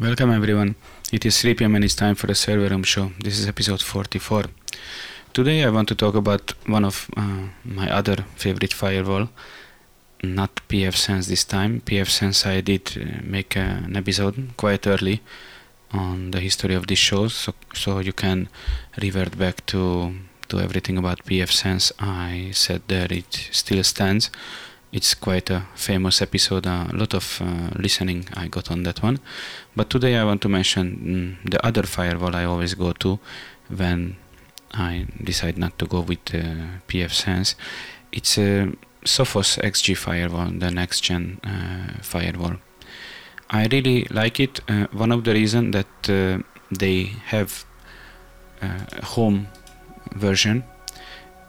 Welcome everyone. It is 3 pm and it's time for the Server Room Show. This is episode 44. Today I want to talk about one of uh, my other favorite firewall, not pfSense this time. pfSense I did uh, make an episode quite early on the history of this show, so so you can revert back to to everything about pfSense. I said that it still stands. It's quite a famous episode. A lot of uh, listening I got on that one. But today I want to mention mm, the other firewall I always go to when I decide not to go with uh, pfSense. It's a Sophos XG firewall, the next gen uh, firewall. I really like it. Uh, one of the reasons that uh, they have a home version,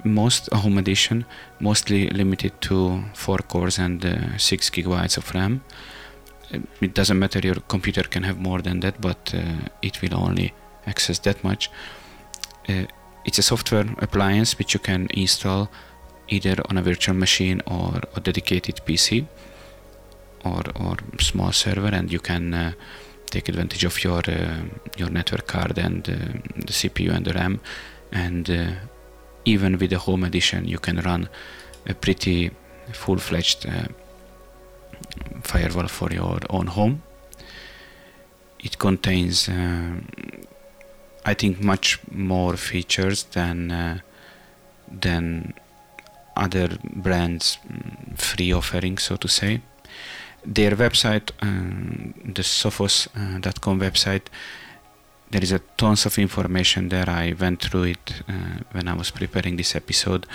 most home edition, mostly limited to four cores and uh, six gigabytes of RAM. It doesn't matter; your computer can have more than that, but uh, it will only access that much. Uh, it's a software appliance which you can install either on a virtual machine or a dedicated PC or, or small server and you can uh, take advantage of your uh, your network card and uh, the CPU and the RAM and uh, even with the home edition you can run a pretty full-fledged uh, firewall for your own home. It contains uh, I think much more features than uh, than other brands mm, free offering so to say. Their website uh, the sophos.com website there is a tons of information there. I went through it uh, when i was preparing this episode.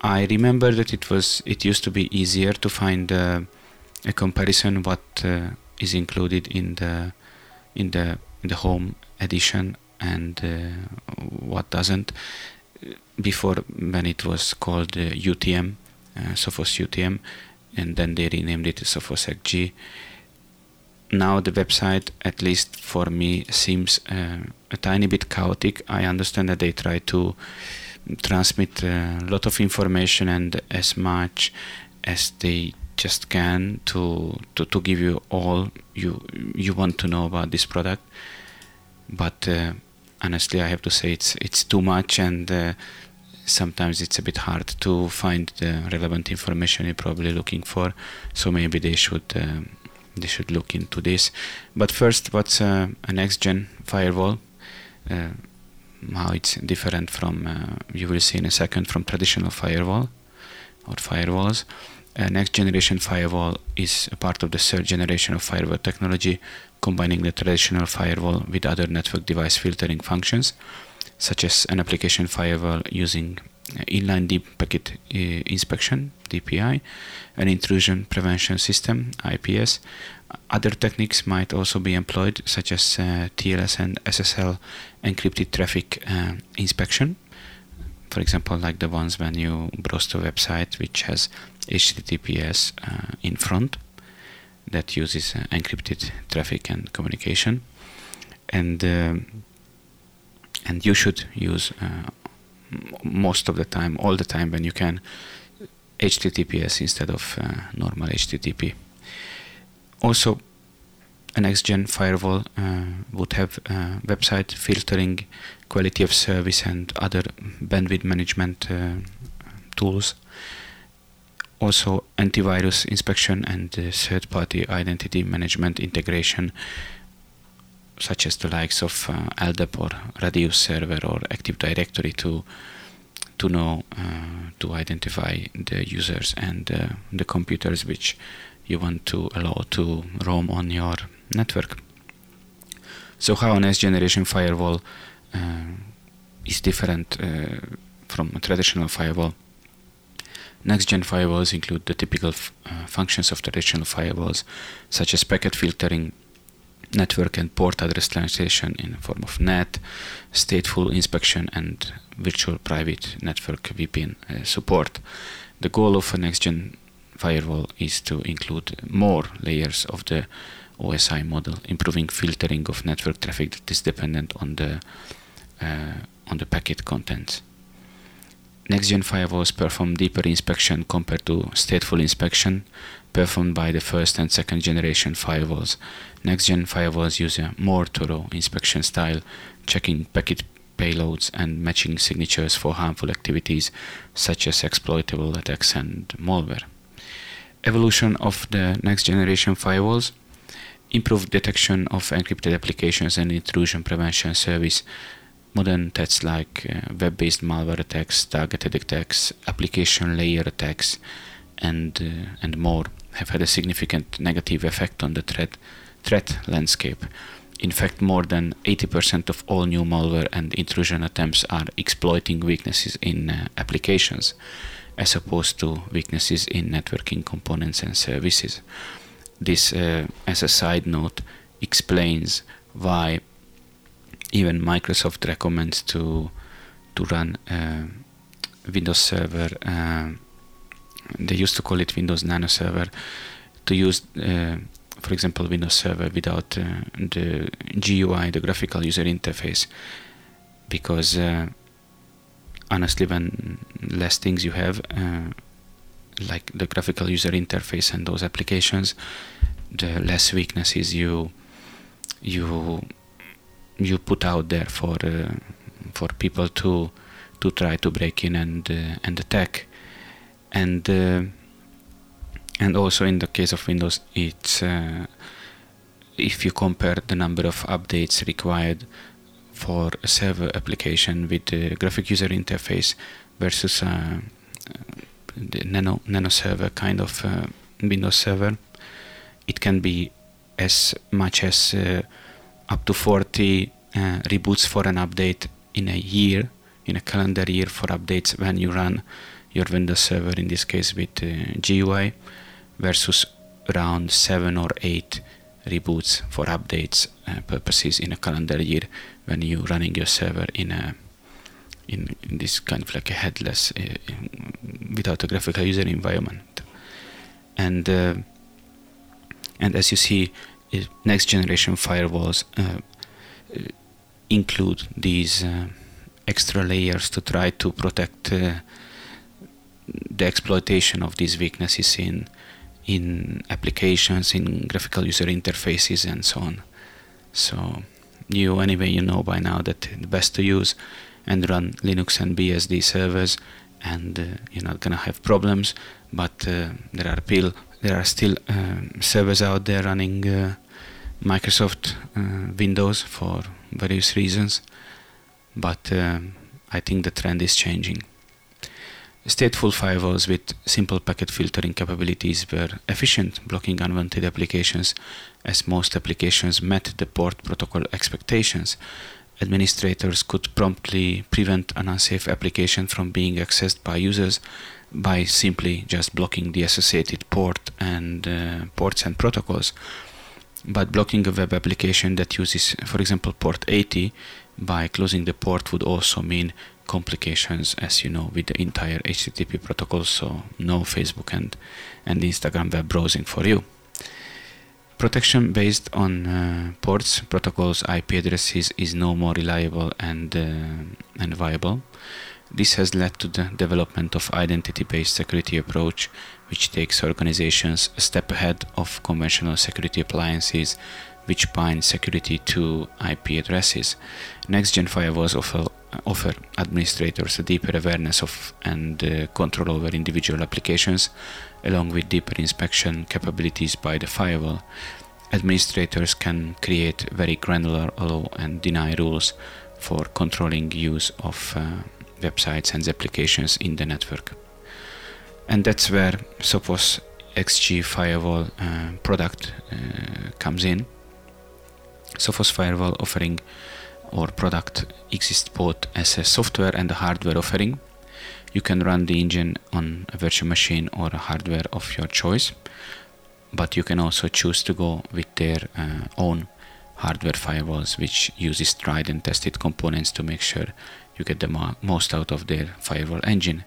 I remember that it was it used to be easier to find uh, a comparison what uh, is included in the in the in the home edition and uh, what doesn't before when it was called uh, UTM uh, Sophos UTM and then they renamed it Sophos XG now the website at least for me seems uh, a tiny bit chaotic. I understand that they try to transmit a lot of information and as much as they just can to, to, to give you all you you want to know about this product. But uh, honestly I have to say it's it's too much and uh, sometimes it's a bit hard to find the relevant information you're probably looking for. So maybe they should um, they should look into this. But first what's uh, a next gen firewall? Uh, how it's different from uh, you will see in a second from traditional firewall or firewalls. A next generation firewall is a part of the third generation of firewall technology combining the traditional firewall with other network device filtering functions such as an application firewall using inline deep packet uh, inspection DPI, an intrusion prevention system IPS. Other techniques might also be employed, such as uh, TLS and SSL encrypted traffic uh, inspection. For example, like the ones when you browse to a website which has HTTPS uh, in front that uses uh, encrypted traffic and communication. And um, and you should use uh, most of the time, all the time when you can, HTTPS instead of uh, normal HTTP. Also, a next gen firewall uh, would have uh, website filtering, quality of service, and other bandwidth management uh, tools. Also, antivirus inspection and third party identity management integration such as the likes of uh, LDAP or Radius server or Active Directory to to know uh, to identify the users and uh, the computers which you want to allow to roam on your network. So how a next generation firewall uh, is different from a traditional firewall. Next gen firewalls include the typical uh, functions of traditional firewalls, such as packet filtering, network and port address translation in the form of NAT, stateful inspection, and virtual private network VPN uh, support. The goal of a next-gen firewall is to include more layers of the OSI model, improving filtering of network traffic that is dependent on the uh, on the packet content. Next-gen firewalls perform deeper inspection compared to stateful inspection performed by the first and second generation firewalls. Next-gen firewalls use a more thorough inspection style, checking packet payloads and matching signatures for harmful activities such as exploitable attacks and malware. Evolution of the next generation firewalls improved detection of encrypted applications and intrusion prevention service modern threats like uh, web-based malware attacks, targeted attacks, application layer attacks, and uh, and more have had a significant negative effect on the threat threat landscape. In fact, more than 80% of all new malware and intrusion attempts are exploiting weaknesses in uh, applications, as opposed to weaknesses in networking components and services. This, uh, as a side note, explains why even Microsoft recommends to to run uh, Windows Server. Uh, they used to call it Windows Nano Server to use, uh, for example, Windows Server without uh, the GUI, the graphical user interface, because uh, honestly, when less things you have, uh, like the graphical user interface and those applications, the less weaknesses you you you put out there for uh, for people to to try to break in and uh, and attack. And uh, and also in the case of Windows it's uh, if you compare the number of updates required for a server application with the graphic user interface versus uh, the nano nano server kind of uh, Windows server it can be as much as up to 40 uh, reboots for an update in a year, in a calendar year for updates when you run your Windows server, in this case with uh, GUI, versus around 7 or 8 reboots for updates uh, purposes in a calendar year when you're running your server in a in, in this kind of like a headless uh, without a graphical user environment. And uh, and as you see next generation firewalls uh, include these uh, extra layers to try to protect uh, the exploitation of these weaknesses in in applications, in graphical user interfaces, and so on. So you anyway you know by now that the best to use and run Linux and BSD servers, and uh, you're not gonna have problems. But uh, there are still there are still um, servers out there running uh, Microsoft uh, Windows for various reasons, but um, I think the trend is changing. Stateful firewalls with simple packet filtering capabilities were efficient blocking unwanted applications as most applications met the port protocol expectations. Administrators could promptly prevent an unsafe application from being accessed by users by simply just blocking the associated port and uh, ports and protocols but blocking a web application that uses, for example, port 80 by closing the port would also mean complications, as you know, with the entire HTTP protocol, so no Facebook and, and Instagram web browsing for you. Protection based on uh, ports, protocols, IP addresses is no more reliable and, uh, and viable. This has led to the development of identity-based security approach, which takes organizations a step ahead of conventional security appliances which bind security to IP addresses. Next-gen firewalls offer, offer administrators a deeper awareness of and uh, control over individual applications, along with deeper inspection capabilities by the firewall. Administrators can create very granular allow and deny rules for controlling use of uh, websites and applications in the network. And that's where Sophos XG Firewall uh, product uh, comes in. Sophos Firewall offering or product exists both as a software and a hardware offering. You can run the engine on a virtual machine or a hardware of your choice, but you can also choose to go with their uh, own hardware firewalls, which uses tried and tested components to make sure you get the mo most out of their firewall engine.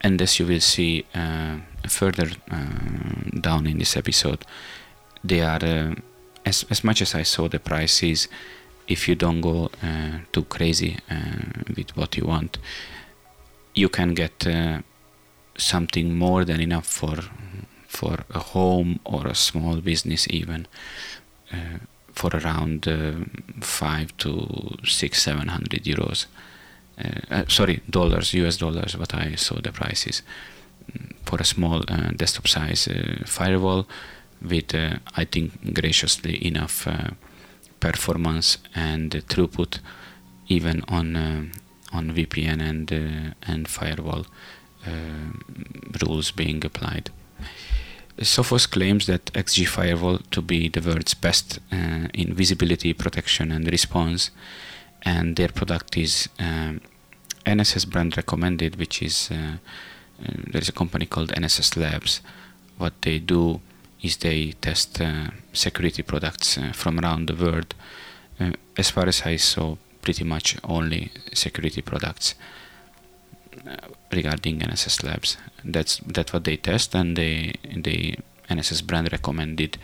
And as you will see uh, further uh, down in this episode, they are uh, as as much as I saw the prices. If you don't go uh, too crazy uh, with what you want, you can get uh, something more than enough for for a home or a small business even for around five to six seven hundred euros uh, uh, sorry dollars us dollars what i saw the prices mm, for a small uh, desktop size firewall with i think graciously enough performance and throughput even on on VPN and and firewall rules being applied. Sophos claims that XG Firewall to be the world's best uh, in visibility, protection, and response, and their product is um, NSS brand recommended, which is uh, uh, there is a company called NSS Labs. What they do is they test uh, security products uh, from around the world. Uh, as far as I saw, pretty much only security products regarding NSS Labs. That's that's what they test, and they the NSS brand recommended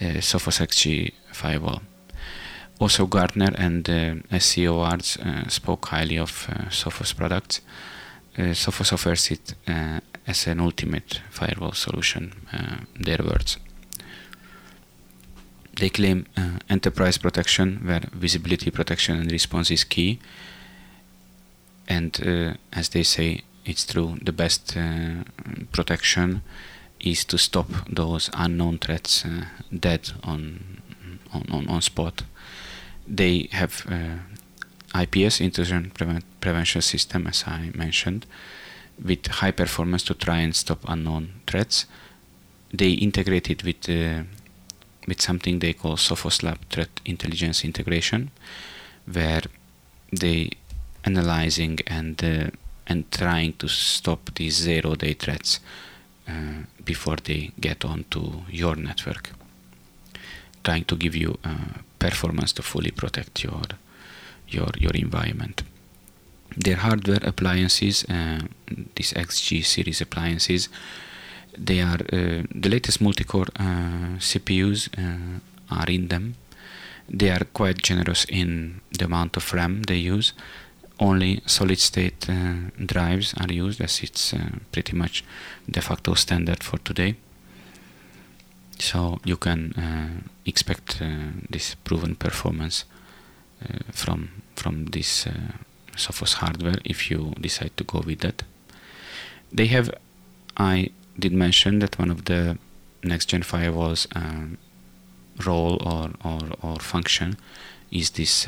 uh, Sophos XG firewall. Also, Gartner and uh, SC Awards uh, spoke highly of uh, Sophos products. Uh, Sophos offers it uh, as an ultimate firewall solution. Uh, their words. They claim enterprise protection, where visibility protection and response is key, and as they say, it's true. The best uh, protection is to stop those unknown threats uh, dead on, on, on, on spot. They have uh, IPS intrusion prevent, prevention system, as I mentioned, with high performance to try and stop unknown threats. They integrate it with uh, with something they call Sophos Lab Threat Intelligence Integration, where they analyzing and uh, and trying to stop these zero day threats uh, before they get onto your network. Trying to give you uh, performance to fully protect your your your environment. Their hardware appliances, uh, these XG series appliances, they are uh, the latest multi-core uh, CPUs uh, are in them. They are quite generous in the amount of RAM they use only solid state uh, drives are used as it's uh, pretty much de facto standard for today so you can uh, expect uh, this proven performance uh, from from this uh, Sophos hardware if you decide to go with that they have I did mention that one of the next gen firewalls role or, or, or function is this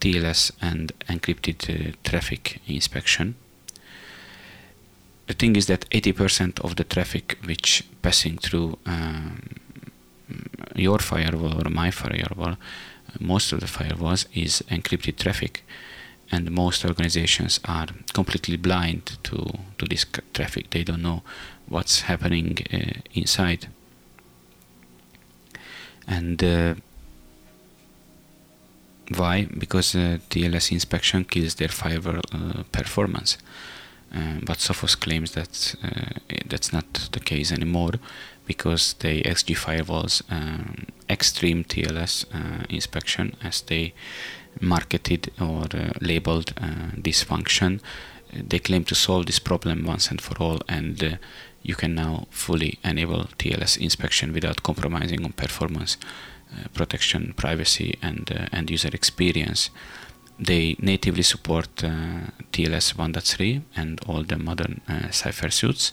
TLS and encrypted uh, traffic inspection. The thing is that 80% of the traffic which passing through um, your firewall or my firewall, most of the firewalls is encrypted traffic, and most organizations are completely blind to to this traffic. They don't know what's happening uh, inside, and uh, why? Because uh, TLS inspection kills their firewall uh, performance. Uh, but Sophos claims that uh, that's not the case anymore because the XG firewalls um, extreme TLS uh, inspection as they marketed or uh, labeled this function they claim to solve this problem once and for all and you can now fully enable TLS inspection without compromising on performance uh, protection, privacy, and uh, end user experience. They natively support uh, TLS 1.3 and all the modern Cypher suits.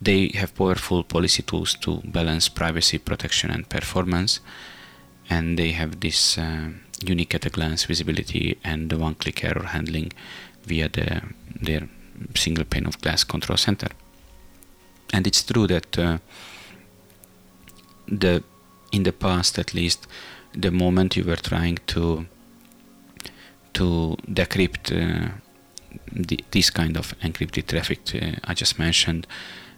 They have powerful policy tools to balance privacy, protection, and performance, and they have this unique at a glance visibility and the one click error handling via the, their single pane of glass control center. And it's true that uh, the in the past at least the moment you were trying to to decrypt uh, the, this kind of encrypted traffic uh, I just mentioned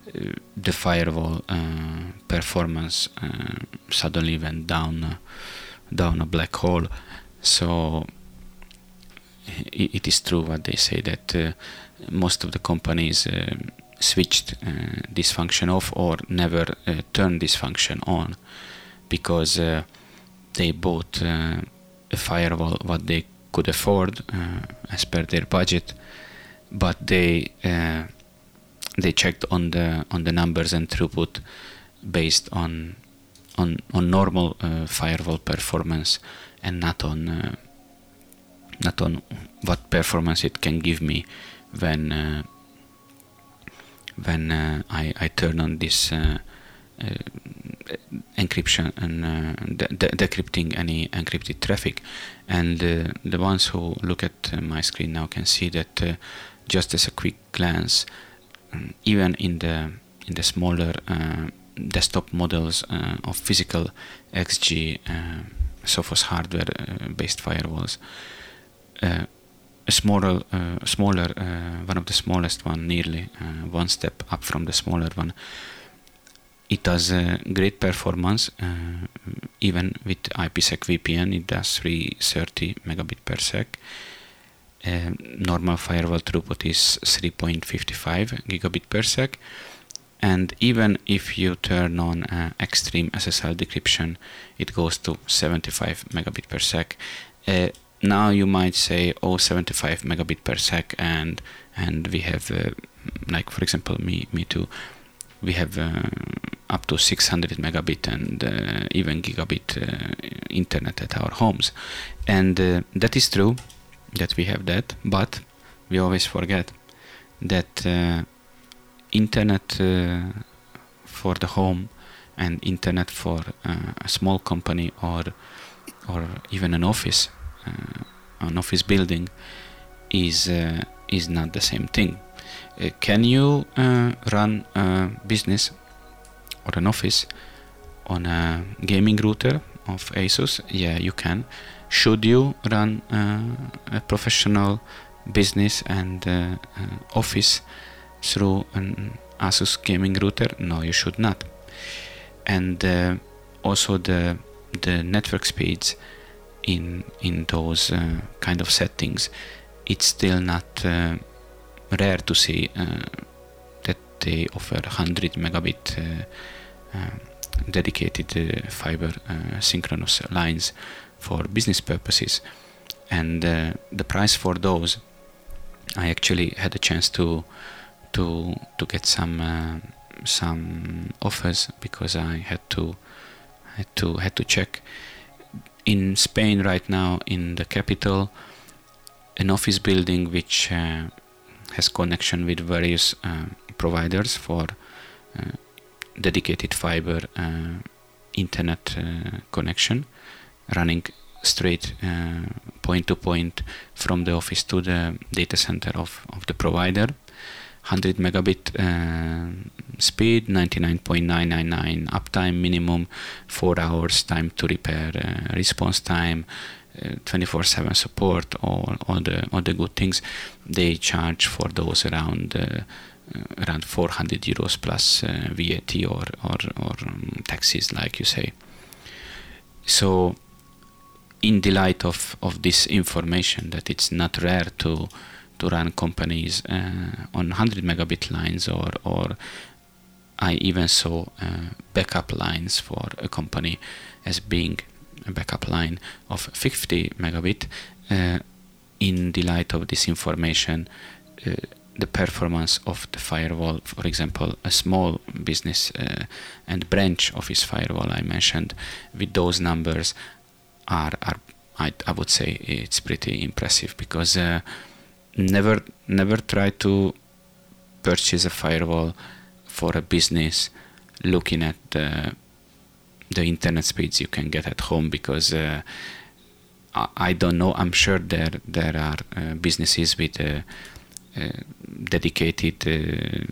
uh, the firewall uh, performance uh, suddenly went down uh, down a black hole. So it, it is true what they say that most of the companies switched this function off or never turned this function on because uh, they bought uh, a firewall what they could afford uh, as per their budget but they uh, they checked on the on the numbers and throughput based on on on normal uh, firewall performance and not on not on what performance it can give me when uh, when uh, I, I turn on this uh, encryption and uh, de- de- decrypting any encrypted traffic and uh, the ones who look at uh, my screen now can see that just as a quick glance um, even in the in the smaller desktop models uh, of physical XG uh, Sophos hardware uh, based firewalls. a smaller, smaller, one of the smallest one, nearly one step up from the smaller one. It does a great performance, even with IPsec VPN. It does 330 megabit per sec. Uh, normal firewall throughput is 3.55 gigabit per sec and even if you turn on uh, extreme SSL decryption it goes to 75 megabit per sec uh, now you might say oh 75 megabit per sec and and we have uh, like for example me me too we have uh, up to 600 megabit and uh, even gigabit uh, internet at our homes and that is true that we have that but we always forget that internet uh, for the home and internet for uh, a small company or or even an office, uh, an office building, is is not the same thing. Can you run a business or an office on a gaming router of Asus? Yeah, you can. Should you run uh, a professional business and uh, uh, office through an Asus gaming router? No, you should not. And uh, also the the network speeds in in those uh, kind of settings, it's still not uh, rare to see that they offer 100 megabit uh, uh, dedicated fiber synchronous lines for business purposes, and the price for those. I actually had a chance to to to get some uh, some offers because I had to had to had to check in Spain right now in the capital an office building which uh, has connection with various uh, providers for uh, dedicated fiber uh, internet uh, connection running straight point to point from the office to the data center of, of the provider. 100 megabit uh, speed, 99.999 uptime minimum, 4 hours time to repair, uh, response time, 24/7 uh, support, all all the all the good things. They charge for those around. Uh, around 400 euros plus uh, VAT or or, or um, taxes, like you say. So, in the light of, of this information, that it's not rare to to run companies uh, on 100 megabit lines or or I even saw uh, backup lines for a company as being backup line of 50 megabit. Uh, in the light of this information, uh, the performance of the firewall, for example, a small business uh, and branch office firewall I mentioned, with those numbers, are are I, I would say it's pretty impressive because uh, never never try to purchase a firewall for a business looking at the the internet speeds you can get at home because uh, I, don't know I'm sure there there are uh, businesses with uh, uh dedicated uh,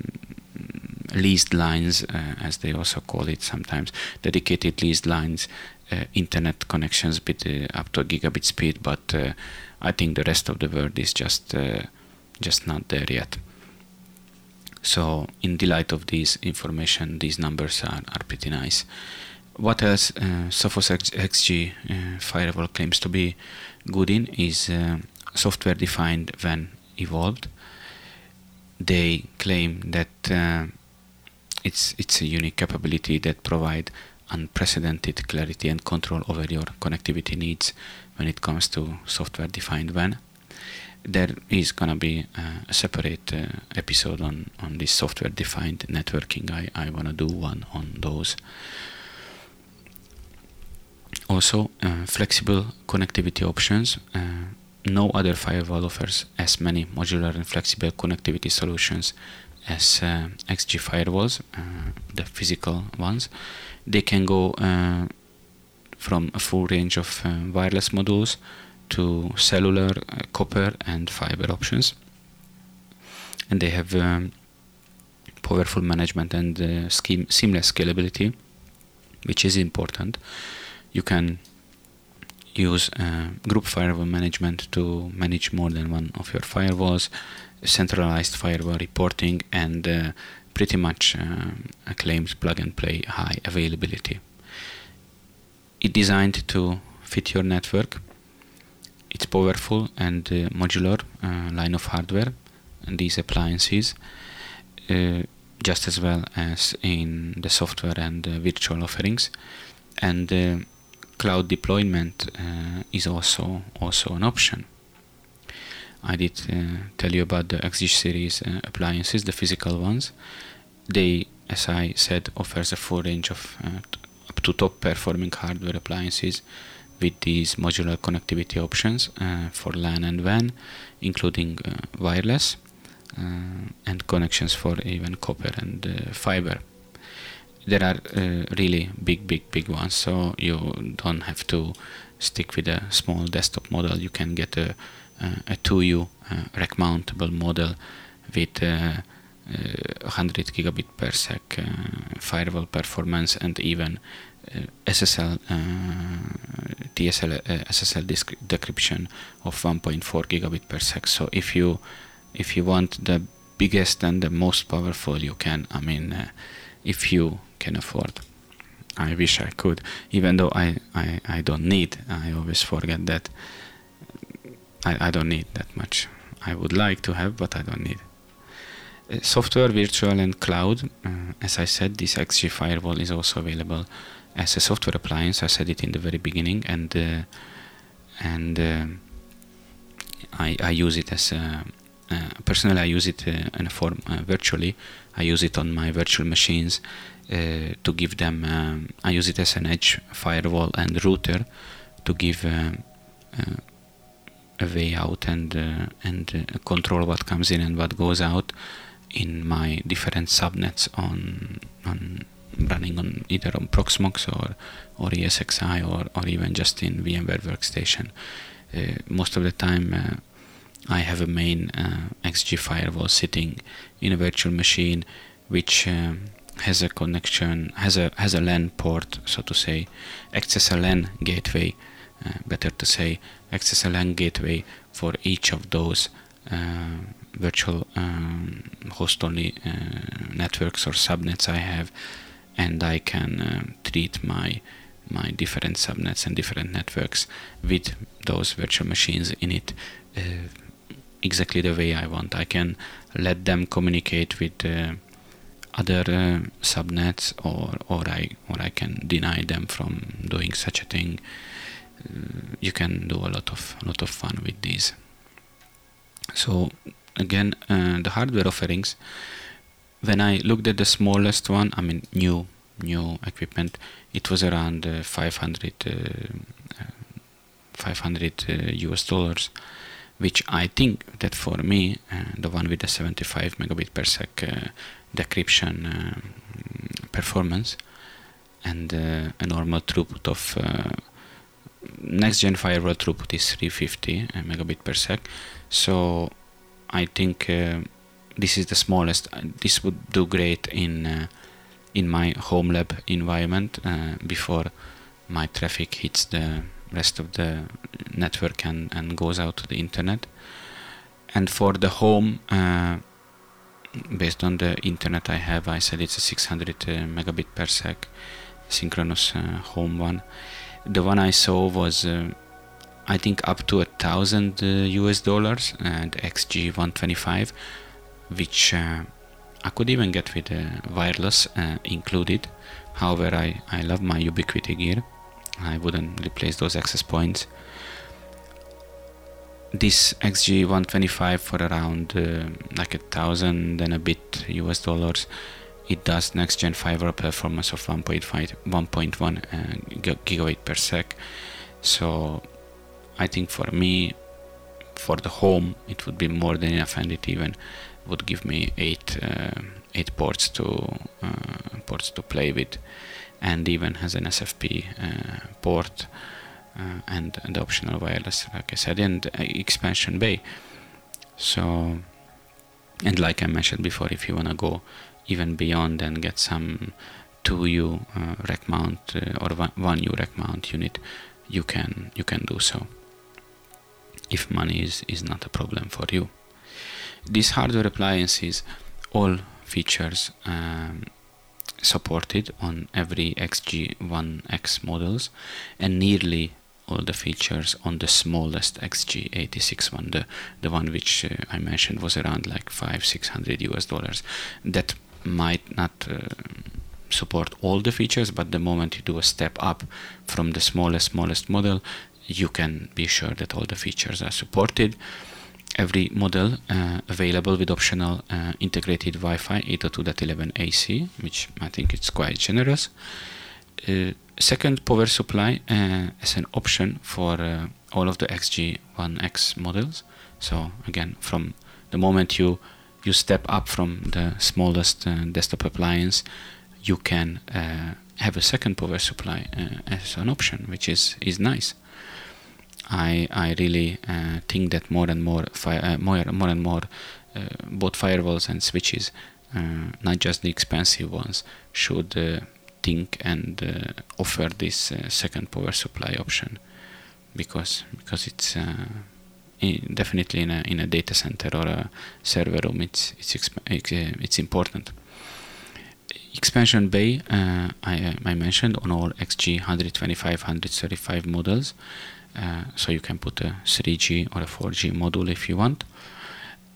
leased lines uh, as they also call it sometimes dedicated leased lines internet connections with up to a gigabit speed but I think the rest of the world is just just not there yet. So, in the light of this information, these numbers are, are pretty nice. What else uh, Sophos XG uh, firewall claims to be good in is uh, software defined WAN evolved. They claim that uh, it's it's a unique capability that provide unprecedented clarity and control over your connectivity needs when it comes to software defined WAN. there is gonna be uh, a separate uh, episode on on this software defined networking. I I wanna do one on those. Also, uh, flexible connectivity options. Uh, no other firewall offers as many modular and flexible connectivity solutions as uh, XG firewalls, uh, the physical ones. They can go uh, from a full range of uh, wireless modules to cellular, copper, and fiber options. And they have um, powerful management and scheme, seamless scalability, which is important. You can use uh, group firewall management to manage more than one of your firewalls, centralized firewall reporting, and uh, pretty much um, claims plug and play high availability. It's designed to fit your network. It's powerful and uh, modular uh, line of hardware, and these appliances, uh, just as well as in the software and virtual offerings, and uh, cloud deployment uh, is also also an option. I did uh, tell you about the XG series uh, appliances, the physical ones. They, as I said, offers a full range of uh, up to top performing hardware appliances with these modular connectivity options uh, for LAN and WAN, including uh, wireless and connections for even copper and fiber there are uh, really big big big ones so you don't have to stick with a small desktop model. You can get a, a 2u uh, rack mountable model with uh, 100 gigabit per sec uh, firewall performance and even uh, SSL uh, TSL SSL decryption of 1.4 gigabit per sec. So if you if you want the biggest and the most powerful you can I mean if you can afford. I wish I could, even though I, I, I don't need. I always forget that I, I don't need that much. I would like to have, but I don't need. Uh, software, virtual, and cloud. Uh, as I said, this XG firewall is also available as a software appliance. I said it in the very beginning, and uh, and uh, I, I use it as a, personally. I use it uh, in a form virtually. I use it on my virtual machines uh, to give them um, I use it as an edge firewall and router to give uh, uh, a way out and and control what comes in and what goes out in my different subnets on on running on either on Proxmox or or ESXi or, or even just in VMware Workstation. Uh, most of the time, uh, I have a main uh, XG firewall sitting in a virtual machine, which um, has a connection, has a has a LAN port, so to say, access a LAN gateway, uh, better to say, access a LAN gateway for each of those uh, virtual um, host-only uh, networks or subnets I have, and I can um, treat my my different subnets and different networks with those virtual machines in it uh, exactly the way I want. I can let them communicate with uh, other uh, subnets or or I or I can deny them from doing such a thing. Uh, you can do a lot of a lot of fun with these. So again uh, the hardware offerings when I looked at the smallest one I mean new new equipment it was around uh, 500 uh, uh, 500 US dollars which I think that for me, uh, the one with the 75 megabit per sec uh, decryption uh, performance and uh, a normal throughput of uh, next gen firewall throughput is 350 megabit per sec. So I think this is the smallest. This would do great in in my home lab environment before my traffic hits the rest of the network and, and goes out to the internet. And for the home, uh, based on the internet I have, I said it's a 600 uh, megabit per sec synchronous uh, home one. The one I saw was, uh, I think, up to a thousand US uh, dollars and XG 125, which uh, I could even get with wireless included. However, I, I love my Ubiquiti gear I wouldn't replace those access points. this XG125 for around uh, like a thousand and a bit US dollars. It does next gen fiber performance of 1.5, 1.1 uh, gigabit per sec. So I think for me, for the home, it would be more than enough, and it even would give me eight uh, eight ports to uh, ports to play with, and even has an SFP uh, port uh, and the optional wireless, like I said, and expansion bay. So, and like I mentioned before, if you wanna go even beyond and get some 2U uh, rack mount uh, or 1U rack mount unit, you can you can do so. If money is, is not a problem for you. These hardware appliances, all features um, supported on every XG1X models and nearly all the features on the smallest XG86 one, the, the one which uh, I mentioned was around like five, six hundred US dollars. That might not uh, support all the features, but the moment you do a step up from the smallest, smallest model, you can be sure that all the features are supported. Every model uh, available with optional uh, integrated Wi-Fi 802.11 AC, which I think it's quite generous. Uh, second power supply uh, as an option for uh, all of the XG1X models. So again, from the moment you you step up from the smallest uh, desktop appliance, you can have a second power supply as an option, which is is nice. I I really uh, think that more and more fi- more more and more both firewalls and switches, not just the expensive ones, should think and uh, offer this uh, second power supply option. Because because it's uh, in definitely in a in a data center or a server room it's it's it's important. Expansion bay uh, I, I mentioned on all XG 125 135 models. uh, so you can put a 3G or a 4G module if you want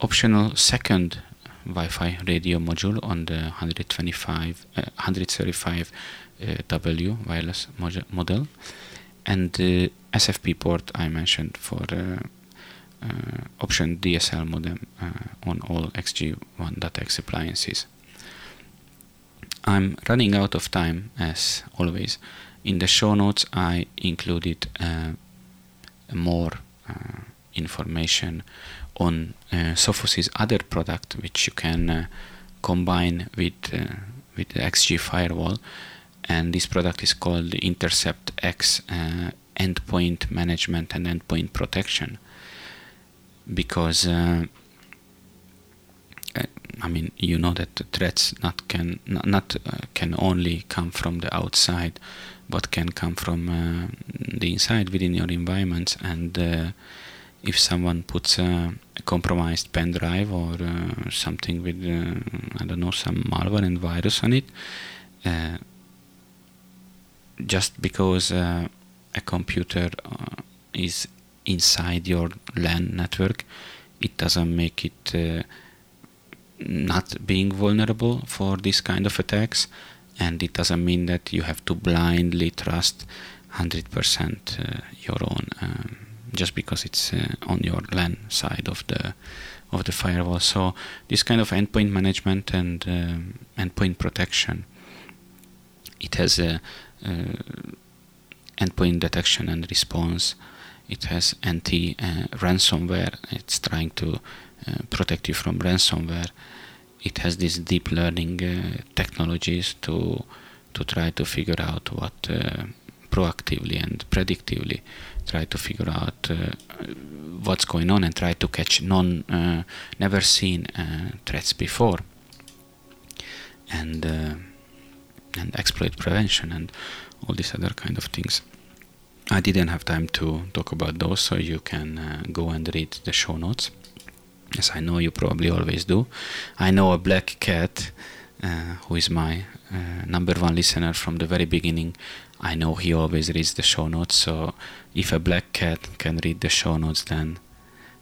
optional second Wi-Fi radio module on the 125, uh, 135 uh, W wireless model, and the SFP port I mentioned for uh, uh, option DSL modem uh, on all XG1.X appliances. I'm running out of time as always. In the show notes, I included uh, more information on uh, Sophos's other product, which you can uh, combine with uh, with the XG firewall, and this product is called Intercept X uh, Endpoint Management and Endpoint Protection, because. Uh, uh, I mean, you know that threats not can not, not can only come from the outside, but can come from the inside within your environments and if someone puts a, compromised pen drive or uh, something with uh, I don't know some malware and virus on it, uh, just because uh, a computer uh, is inside your LAN network, it doesn't make it uh, not being vulnerable for this kind of attacks, and it doesn't mean that you have to blindly trust 100% your own. Um, just because it's uh, on your LAN side of the of the firewall. So this kind of endpoint management and um, endpoint protection, it has a, a, endpoint detection and response. It has anti uh, ransomware. It's trying to uh, protect you from ransomware. It has these deep learning uh, technologies to to try to figure out what uh, proactively and predictively try to figure out uh, what's going on and try to catch non uh, never seen uh, threats before. And and exploit prevention and all these other kind of things. I didn't have time to talk about those so you can uh, go and read the show notes as I know you probably always do. I know a black cat uh, who is my uh, number one listener from the very beginning. I know he always reads the show notes, so if a black cat can read the show notes, then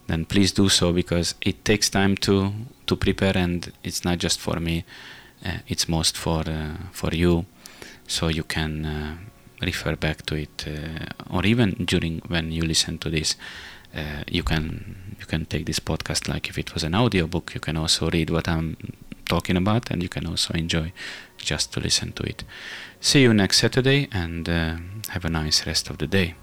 then please do so because it takes time to to prepare, and it's not just for me; uh, it's most for uh, for you, so you can uh, refer back to it, uh, or even during when you listen to this, uh, you can you can take this podcast like if it was an audiobook. You can also read what I'm talking about, and you can also enjoy just to listen to it. See you next Saturday, and uh, have a nice rest of the day.